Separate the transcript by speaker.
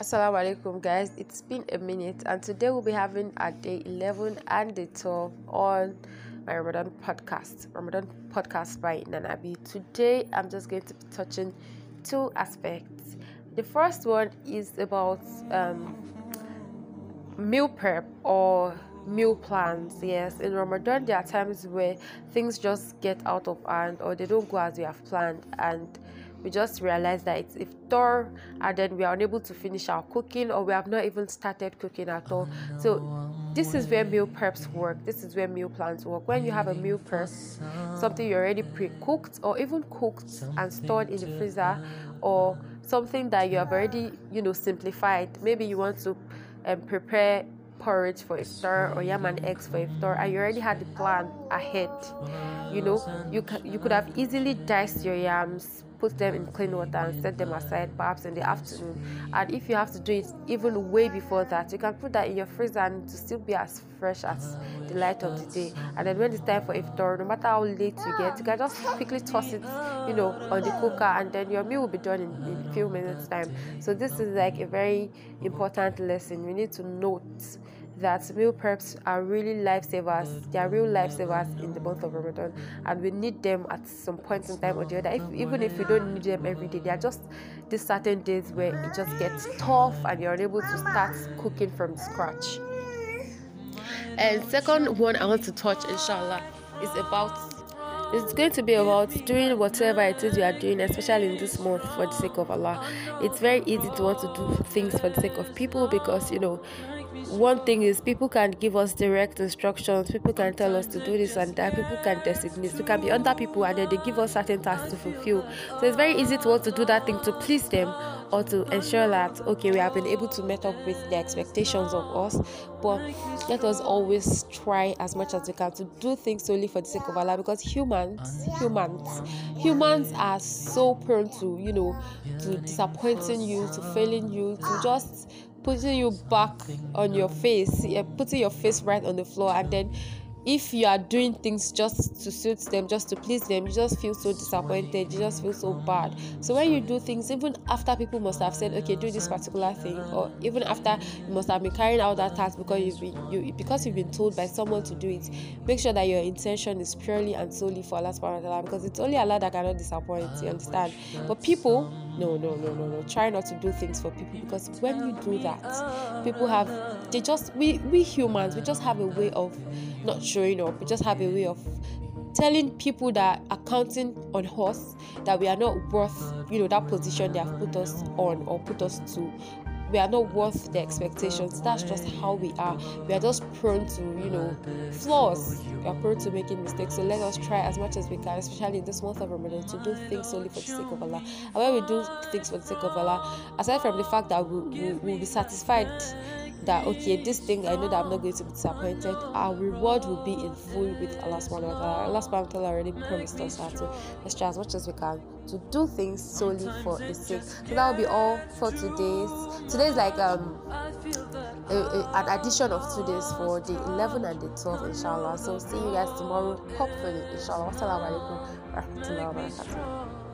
Speaker 1: Assalamu alaikum guys. It's been a minute and today we'll be having a day 11 and day 12 on my Ramadan podcast Ramadan podcast by Nanabi today I'm just going to be touching two aspects. The first one is about um, meal prep or meal plans yes. In Ramadan there are times where things just get out of hand or they don't go as we have planned and we just realize that it's iftar and then we are unable to finish our cooking or we have not even started cooking at all. So this is where meal preps work. This is where meal plans work. When you have a meal prep something you already pre-cooked or even cooked and stored in the freezer or something that you have already you know simplified. Maybe you want to um, prepare porridge for iftar or yam and eggs for iftar and you already had the plan ahead. You know you, you could have easily diced your yams put them in clean water and set them aside perhaps in the afternoon. And if you have to do it even way before that you can put that in your freezer and to still be as fresh as the light of the day. And then when it's time for iftar no matter how late you get you can just quickly toss it you know on the cooker and then your meal will be done in, in a few minutes time. So this is like a very important lesson. You need to note that meal preps are really lifesavers. They are real lifesavers in the month of Ramadan, and we need them at some point in time or the other. If, even if you don't need them every day, they are just these certain days where it just gets tough and you're unable to start cooking from scratch. And second one I want to touch, inshallah, is about it's going to be about doing whatever it is you are doing, especially in this month for the sake of Allah. It's very easy to want to do things for the sake of people because you know one thing is people can give us direct instructions people can tell us to do this and that people can designate we can be under people and then they give us certain tasks to fulfill. So it's very easy to want to do that thing to please them or to ensure that okay we have been able to meet up with the expectations of us. But let us always try as much as we can to do things solely for the sake of allah because humans humans humans are so prone to you know to disappointing you to failing you to just putting you back on your face, putting your face right on the floor, and then if you are doing things just to suit them, just to please them, you just feel so disappointed, you just feel so bad. So when you do things, even after people must have said, okay, do this particular thing, or even after you must have been carrying out that task because you've been you because you've been told by someone to do it, make sure that your intention is purely and solely for Allah subhanahu wa ta'ala because it's only Allah that cannot disappoint, you understand? But people no no no no no try not to do things for people because when you do that people have they just we we humans we just have a way of not showing up we just have a way of telling people that are counting on us that we are not worth you know that position they have put us on or put us to we are not worth the expectations. That's just how we are. We are just prone to, you know, flaws. We are prone to making mistakes. So let us try as much as we can, especially in this month of Ramadan, to do things solely for the sake of Allah. And when we do things for the sake of Allah, aside from the fact that we will we'll be satisfied that okay, this thing I know that I'm not going to be disappointed. Our reward will be in full with Allah subhanahu wa ta'ala. Allah subhanahu wa ta'ala already promised us that. So let's try as much as we can to do things solely for His sake. So that will be all for today's. Today's like um a, a, an addition of two days for the 11 and the 12, inshallah. So see you guys tomorrow, hopefully, inshallah. Wassalamu alaikum wabarakatuh.